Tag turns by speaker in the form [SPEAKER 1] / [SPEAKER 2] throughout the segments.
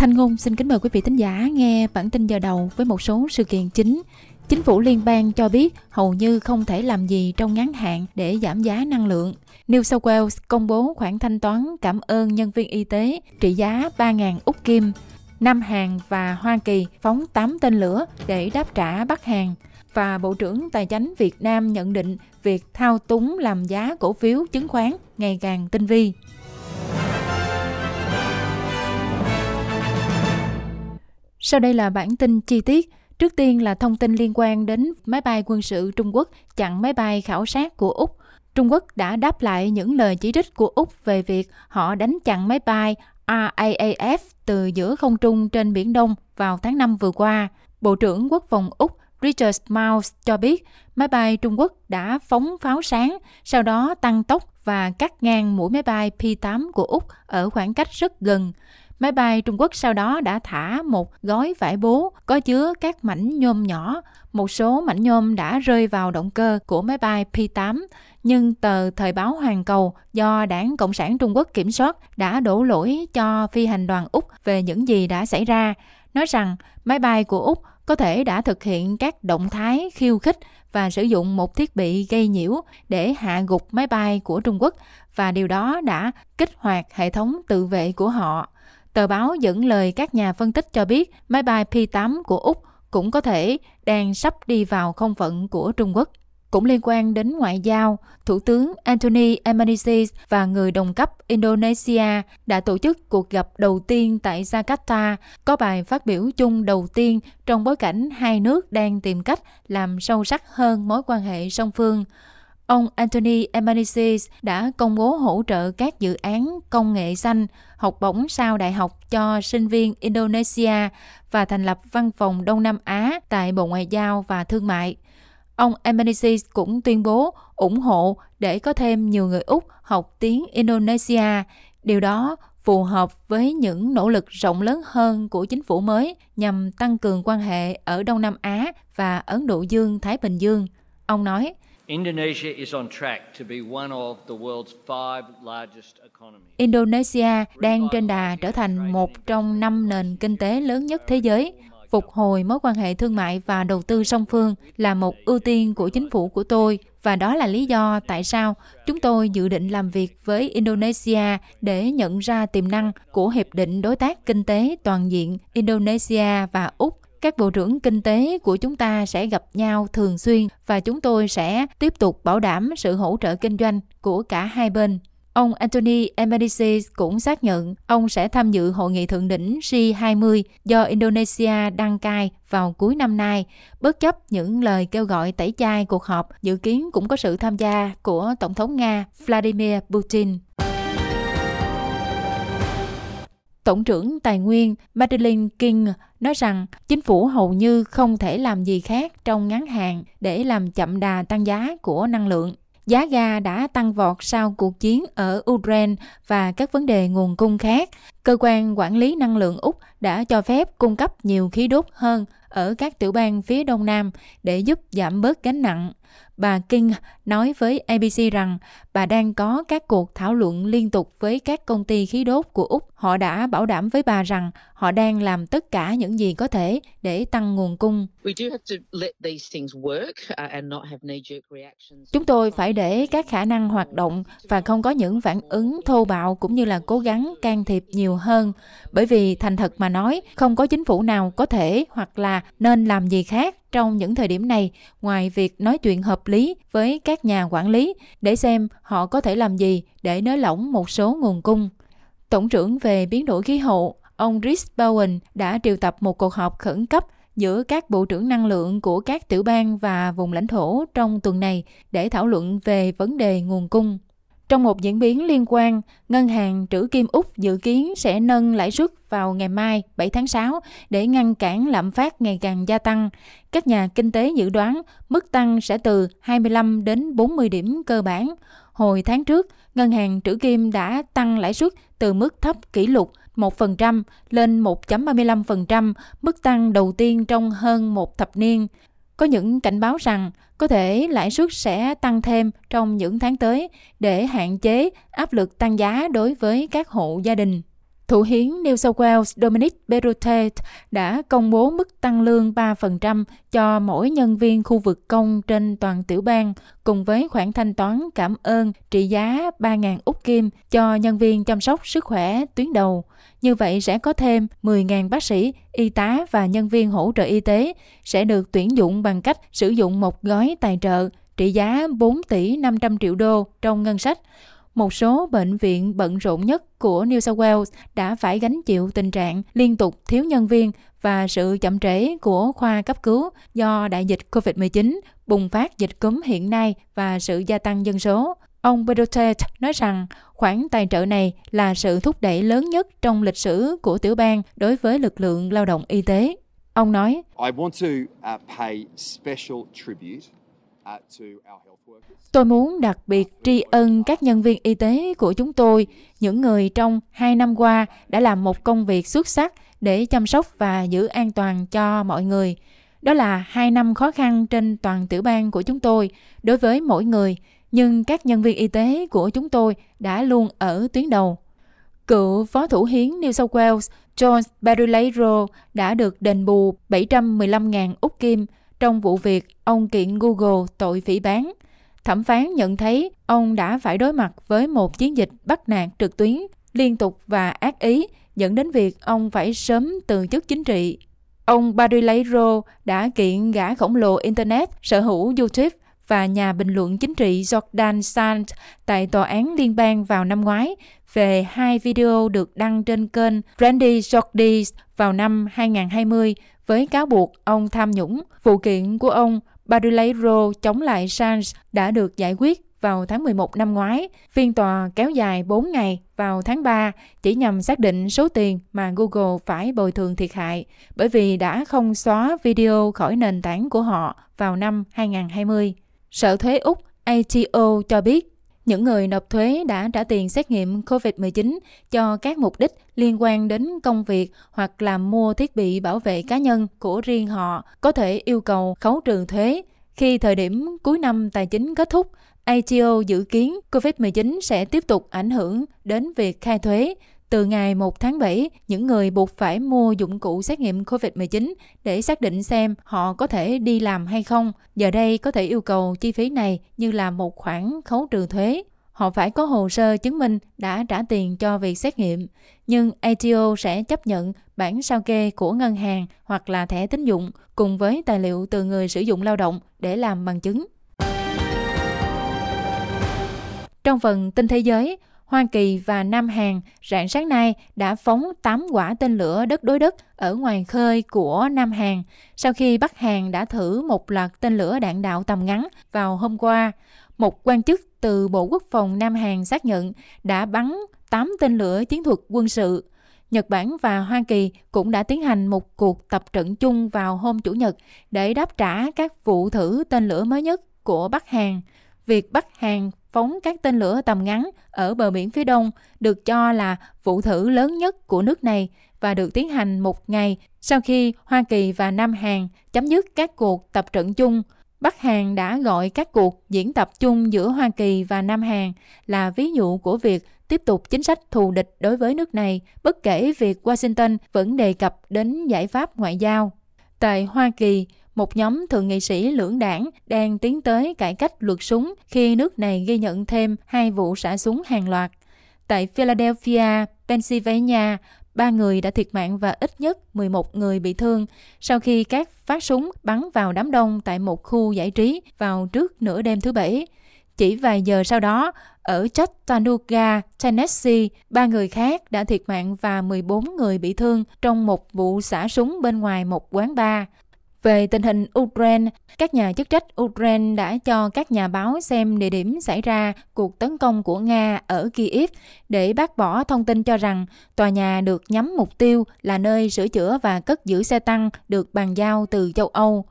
[SPEAKER 1] Thanh Ngôn xin kính mời quý vị thính giả nghe bản tin giờ đầu với một số sự kiện chính. Chính phủ liên bang cho biết hầu như không thể làm gì trong ngắn hạn để giảm giá năng lượng. New South Wales công bố khoản thanh toán cảm ơn nhân viên y tế trị giá 3.000 Úc Kim. Nam Hàn và Hoa Kỳ phóng 8 tên lửa để đáp trả Bắc Hàn. Và Bộ trưởng Tài chính Việt Nam nhận định việc thao túng làm giá cổ phiếu chứng khoán ngày càng tinh vi. Sau đây là bản tin chi tiết. Trước tiên là thông tin liên quan đến máy bay quân sự Trung Quốc chặn máy bay khảo sát của Úc. Trung Quốc đã đáp lại những lời chỉ trích của Úc về việc họ đánh chặn máy bay RAAF từ giữa không trung trên Biển Đông vào tháng 5 vừa qua. Bộ trưởng Quốc phòng Úc Richard Miles cho biết máy bay Trung Quốc đã phóng pháo sáng, sau đó tăng tốc và cắt ngang mũi máy bay P-8 của Úc ở khoảng cách rất gần. Máy bay Trung Quốc sau đó đã thả một gói vải bố có chứa các mảnh nhôm nhỏ. Một số mảnh nhôm đã rơi vào động cơ của máy bay P-8, nhưng tờ Thời báo Hoàn Cầu do Đảng Cộng sản Trung Quốc kiểm soát đã đổ lỗi cho phi hành đoàn Úc về những gì đã xảy ra, nói rằng máy bay của Úc có thể đã thực hiện các động thái khiêu khích và sử dụng một thiết bị gây nhiễu để hạ gục máy bay của Trung Quốc và điều đó đã kích hoạt hệ thống tự vệ của họ. Tờ báo dẫn lời các nhà phân tích cho biết máy bay P-8 của Úc cũng có thể đang sắp đi vào không phận của Trung Quốc. Cũng liên quan đến ngoại giao, Thủ tướng Anthony Albanese và người đồng cấp Indonesia đã tổ chức cuộc gặp đầu tiên tại Jakarta, có bài phát biểu chung đầu tiên trong bối cảnh hai nước đang tìm cách làm sâu sắc hơn mối quan hệ song phương. Ông Anthony Albanese đã công bố hỗ trợ các dự án công nghệ xanh, học bổng sau đại học cho sinh viên Indonesia và thành lập văn phòng Đông Nam Á tại Bộ Ngoại giao và Thương mại. Ông Albanese cũng tuyên bố ủng hộ để có thêm nhiều người Úc học tiếng Indonesia. Điều đó phù hợp với những nỗ lực rộng lớn hơn của chính phủ mới nhằm tăng cường quan hệ ở Đông Nam Á và Ấn Độ Dương, Thái Bình Dương. Ông nói, Indonesia đang trên đà trở thành một trong năm nền kinh tế lớn nhất thế giới. Phục hồi mối quan hệ thương mại và đầu tư song phương là một ưu tiên của chính phủ của tôi và đó là lý do tại sao chúng tôi dự định làm việc với Indonesia để nhận ra tiềm năng của Hiệp định Đối tác Kinh tế Toàn diện Indonesia và Úc các bộ trưởng kinh tế của chúng ta sẽ gặp nhau thường xuyên và chúng tôi sẽ tiếp tục bảo đảm sự hỗ trợ kinh doanh của cả hai bên. Ông Anthony Albanese cũng xác nhận ông sẽ tham dự hội nghị thượng đỉnh G20 do Indonesia đăng cai vào cuối năm nay, bất chấp những lời kêu gọi tẩy chay cuộc họp dự kiến cũng có sự tham gia của Tổng thống Nga Vladimir Putin. Tổng trưởng Tài nguyên Madeleine King nói rằng chính phủ hầu như không thể làm gì khác trong ngắn hạn để làm chậm đà tăng giá của năng lượng. Giá ga đã tăng vọt sau cuộc chiến ở Ukraine và các vấn đề nguồn cung khác. Cơ quan quản lý năng lượng Úc đã cho phép cung cấp nhiều khí đốt hơn ở các tiểu bang phía đông nam để giúp giảm bớt gánh nặng. Bà King nói với ABC rằng bà đang có các cuộc thảo luận liên tục với các công ty khí đốt của Úc. Họ đã bảo đảm với bà rằng họ đang làm tất cả những gì có thể để tăng nguồn cung. Uh, Chúng tôi phải để các khả năng hoạt động và không có những phản ứng thô bạo cũng như là cố gắng can thiệp nhiều hơn. Bởi vì thành thật mà nói, không có chính phủ nào có thể hoặc là nên làm gì khác trong những thời điểm này ngoài việc nói chuyện hợp lý với các nhà quản lý để xem họ có thể làm gì để nới lỏng một số nguồn cung. Tổng trưởng về biến đổi khí hậu, ông Rich Bowen đã triệu tập một cuộc họp khẩn cấp giữa các bộ trưởng năng lượng của các tiểu bang và vùng lãnh thổ trong tuần này để thảo luận về vấn đề nguồn cung. Trong một diễn biến liên quan, Ngân hàng Trữ Kim Úc dự kiến sẽ nâng lãi suất vào ngày mai 7 tháng 6 để ngăn cản lạm phát ngày càng gia tăng. Các nhà kinh tế dự đoán mức tăng sẽ từ 25 đến 40 điểm cơ bản. Hồi tháng trước, Ngân hàng Trữ Kim đã tăng lãi suất từ mức thấp kỷ lục 1% lên 1.35%, mức tăng đầu tiên trong hơn một thập niên. Có những cảnh báo rằng có thể lãi suất sẽ tăng thêm trong những tháng tới để hạn chế áp lực tăng giá đối với các hộ gia đình. Thủ hiến New South Wales Dominic Perrottet đã công bố mức tăng lương 3% cho mỗi nhân viên khu vực công trên toàn tiểu bang, cùng với khoản thanh toán cảm ơn trị giá 3.000 úc kim cho nhân viên chăm sóc sức khỏe tuyến đầu. Như vậy sẽ có thêm 10.000 bác sĩ, y tá và nhân viên hỗ trợ y tế sẽ được tuyển dụng bằng cách sử dụng một gói tài trợ trị giá 4 tỷ 500 triệu đô trong ngân sách một số bệnh viện bận rộn nhất của New South Wales đã phải gánh chịu tình trạng liên tục thiếu nhân viên và sự chậm trễ của khoa cấp cứu do đại dịch COVID-19, bùng phát dịch cúm hiện nay và sự gia tăng dân số. Ông Bedotet nói rằng khoản tài trợ này là sự thúc đẩy lớn nhất trong lịch sử của tiểu bang đối với lực lượng lao động y tế. Ông nói, I want to uh, pay special tribute uh, Tôi muốn đặc biệt tri ân các nhân viên y tế của chúng tôi, những người trong hai năm qua đã làm một công việc xuất sắc để chăm sóc và giữ an toàn cho mọi người. Đó là hai năm khó khăn trên toàn tiểu bang của chúng tôi đối với mỗi người, nhưng các nhân viên y tế của chúng tôi đã luôn ở tuyến đầu. Cựu Phó Thủ hiến New South Wales John Barilaro đã được đền bù 715.000 Úc Kim trong vụ việc ông kiện Google tội phỉ bán. Thẩm phán nhận thấy ông đã phải đối mặt với một chiến dịch bắt nạt trực tuyến liên tục và ác ý, dẫn đến việc ông phải sớm từ chức chính trị. Ông Barileiro đã kiện gã khổng lồ Internet, sở hữu YouTube và nhà bình luận chính trị Jordan Sant tại tòa án liên bang vào năm ngoái về hai video được đăng trên kênh Randy Jordi vào năm 2020 với cáo buộc ông tham nhũng. Vụ kiện của ông Barileiro chống lại Sands đã được giải quyết vào tháng 11 năm ngoái. Phiên tòa kéo dài 4 ngày vào tháng 3 chỉ nhằm xác định số tiền mà Google phải bồi thường thiệt hại, bởi vì đã không xóa video khỏi nền tảng của họ vào năm 2020. Sở thuế Úc ATO cho biết những người nộp thuế đã trả tiền xét nghiệm COVID-19 cho các mục đích liên quan đến công việc hoặc làm mua thiết bị bảo vệ cá nhân của riêng họ có thể yêu cầu khấu trừ thuế. Khi thời điểm cuối năm tài chính kết thúc, ATO dự kiến COVID-19 sẽ tiếp tục ảnh hưởng đến việc khai thuế, từ ngày 1 tháng 7, những người buộc phải mua dụng cụ xét nghiệm COVID-19 để xác định xem họ có thể đi làm hay không. Giờ đây có thể yêu cầu chi phí này như là một khoản khấu trừ thuế. Họ phải có hồ sơ chứng minh đã trả tiền cho việc xét nghiệm, nhưng ATO sẽ chấp nhận bản sao kê của ngân hàng hoặc là thẻ tín dụng cùng với tài liệu từ người sử dụng lao động để làm bằng chứng. Trong phần tin thế giới, Hoa Kỳ và Nam Hàn rạng sáng nay đã phóng 8 quả tên lửa đất đối đất ở ngoài khơi của Nam Hàn, sau khi Bắc Hàn đã thử một loạt tên lửa đạn đạo tầm ngắn vào hôm qua. Một quan chức từ Bộ Quốc phòng Nam Hàn xác nhận đã bắn 8 tên lửa chiến thuật quân sự. Nhật Bản và Hoa Kỳ cũng đã tiến hành một cuộc tập trận chung vào hôm Chủ nhật để đáp trả các vụ thử tên lửa mới nhất của Bắc Hàn. Việc Bắc Hàn phóng các tên lửa tầm ngắn ở bờ biển phía đông được cho là vụ thử lớn nhất của nước này và được tiến hành một ngày sau khi Hoa Kỳ và Nam Hàn chấm dứt các cuộc tập trận chung. Bắc Hàn đã gọi các cuộc diễn tập chung giữa Hoa Kỳ và Nam Hàn là ví dụ của việc tiếp tục chính sách thù địch đối với nước này, bất kể việc Washington vẫn đề cập đến giải pháp ngoại giao. Tại Hoa Kỳ, một nhóm thượng nghị sĩ lưỡng đảng đang tiến tới cải cách luật súng khi nước này ghi nhận thêm hai vụ xả súng hàng loạt. Tại Philadelphia, Pennsylvania, ba người đã thiệt mạng và ít nhất 11 người bị thương sau khi các phát súng bắn vào đám đông tại một khu giải trí vào trước nửa đêm thứ Bảy. Chỉ vài giờ sau đó, ở Chattanooga, Tennessee, ba người khác đã thiệt mạng và 14 người bị thương trong một vụ xả súng bên ngoài một quán bar. Về tình hình Ukraine, các nhà chức trách Ukraine đã cho các nhà báo xem địa điểm xảy ra cuộc tấn công của Nga ở Kyiv để bác bỏ thông tin cho rằng tòa nhà được nhắm mục tiêu là nơi sửa chữa và cất giữ xe tăng được bàn giao từ châu Âu.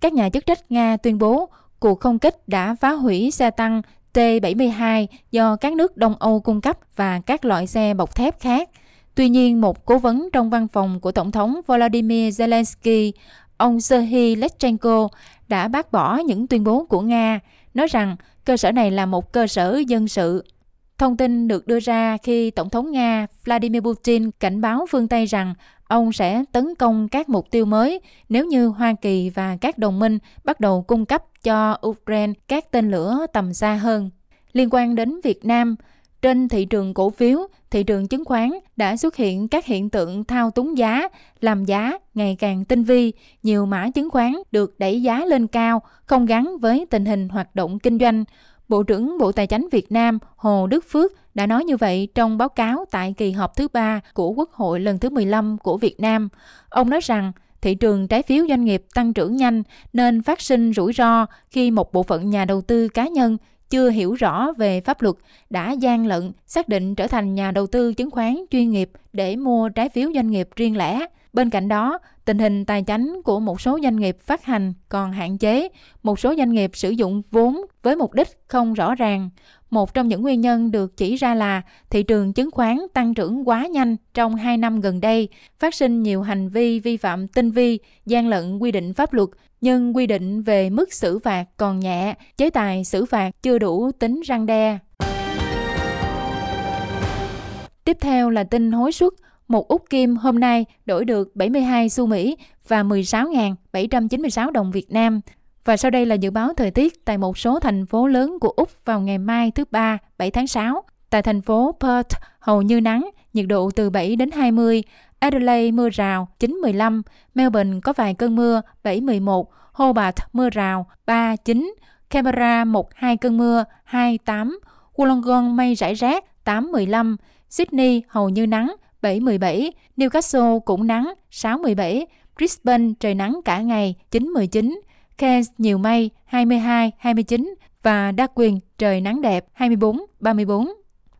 [SPEAKER 1] Các nhà chức trách Nga tuyên bố cuộc không kích đã phá hủy xe tăng T-72 do các nước Đông Âu cung cấp và các loại xe bọc thép khác. Tuy nhiên, một cố vấn trong văn phòng của Tổng thống Volodymyr Zelensky ông Serhiy Lechenko đã bác bỏ những tuyên bố của Nga, nói rằng cơ sở này là một cơ sở dân sự. Thông tin được đưa ra khi Tổng thống Nga Vladimir Putin cảnh báo phương Tây rằng ông sẽ tấn công các mục tiêu mới nếu như Hoa Kỳ và các đồng minh bắt đầu cung cấp cho Ukraine các tên lửa tầm xa hơn. Liên quan đến Việt Nam, trên thị trường cổ phiếu, thị trường chứng khoán đã xuất hiện các hiện tượng thao túng giá, làm giá ngày càng tinh vi, nhiều mã chứng khoán được đẩy giá lên cao, không gắn với tình hình hoạt động kinh doanh. Bộ trưởng Bộ Tài chính Việt Nam Hồ Đức Phước đã nói như vậy trong báo cáo tại kỳ họp thứ ba của Quốc hội lần thứ 15 của Việt Nam. Ông nói rằng thị trường trái phiếu doanh nghiệp tăng trưởng nhanh nên phát sinh rủi ro khi một bộ phận nhà đầu tư cá nhân chưa hiểu rõ về pháp luật đã gian lận xác định trở thành nhà đầu tư chứng khoán chuyên nghiệp để mua trái phiếu doanh nghiệp riêng lẻ. Bên cạnh đó, tình hình tài chính của một số doanh nghiệp phát hành còn hạn chế, một số doanh nghiệp sử dụng vốn với mục đích không rõ ràng. Một trong những nguyên nhân được chỉ ra là thị trường chứng khoán tăng trưởng quá nhanh trong 2 năm gần đây, phát sinh nhiều hành vi vi phạm tinh vi, gian lận quy định pháp luật, nhưng quy định về mức xử phạt còn nhẹ, chế tài xử phạt chưa đủ tính răng đe. Tiếp theo là tin hối suất. Một út kim hôm nay đổi được 72 xu Mỹ và 16.796 đồng Việt Nam. Và sau đây là dự báo thời tiết tại một số thành phố lớn của Úc vào ngày mai thứ Ba, 7 tháng 6. Tại thành phố Perth, hầu như nắng, nhiệt độ từ 7 đến 20. Adelaide mưa rào, 9-15. Melbourne có vài cơn mưa, 7-11. Hobart mưa rào, 3-9. Canberra 1-2 cơn mưa, 2-8. Wollongong mây rải rác, 8-15. Sydney hầu như nắng, 7-17. Newcastle cũng nắng, 6-17. Brisbane trời nắng cả ngày, 9-19. Cairns nhiều mây 22, 29 và Darwin trời nắng đẹp 24, 34.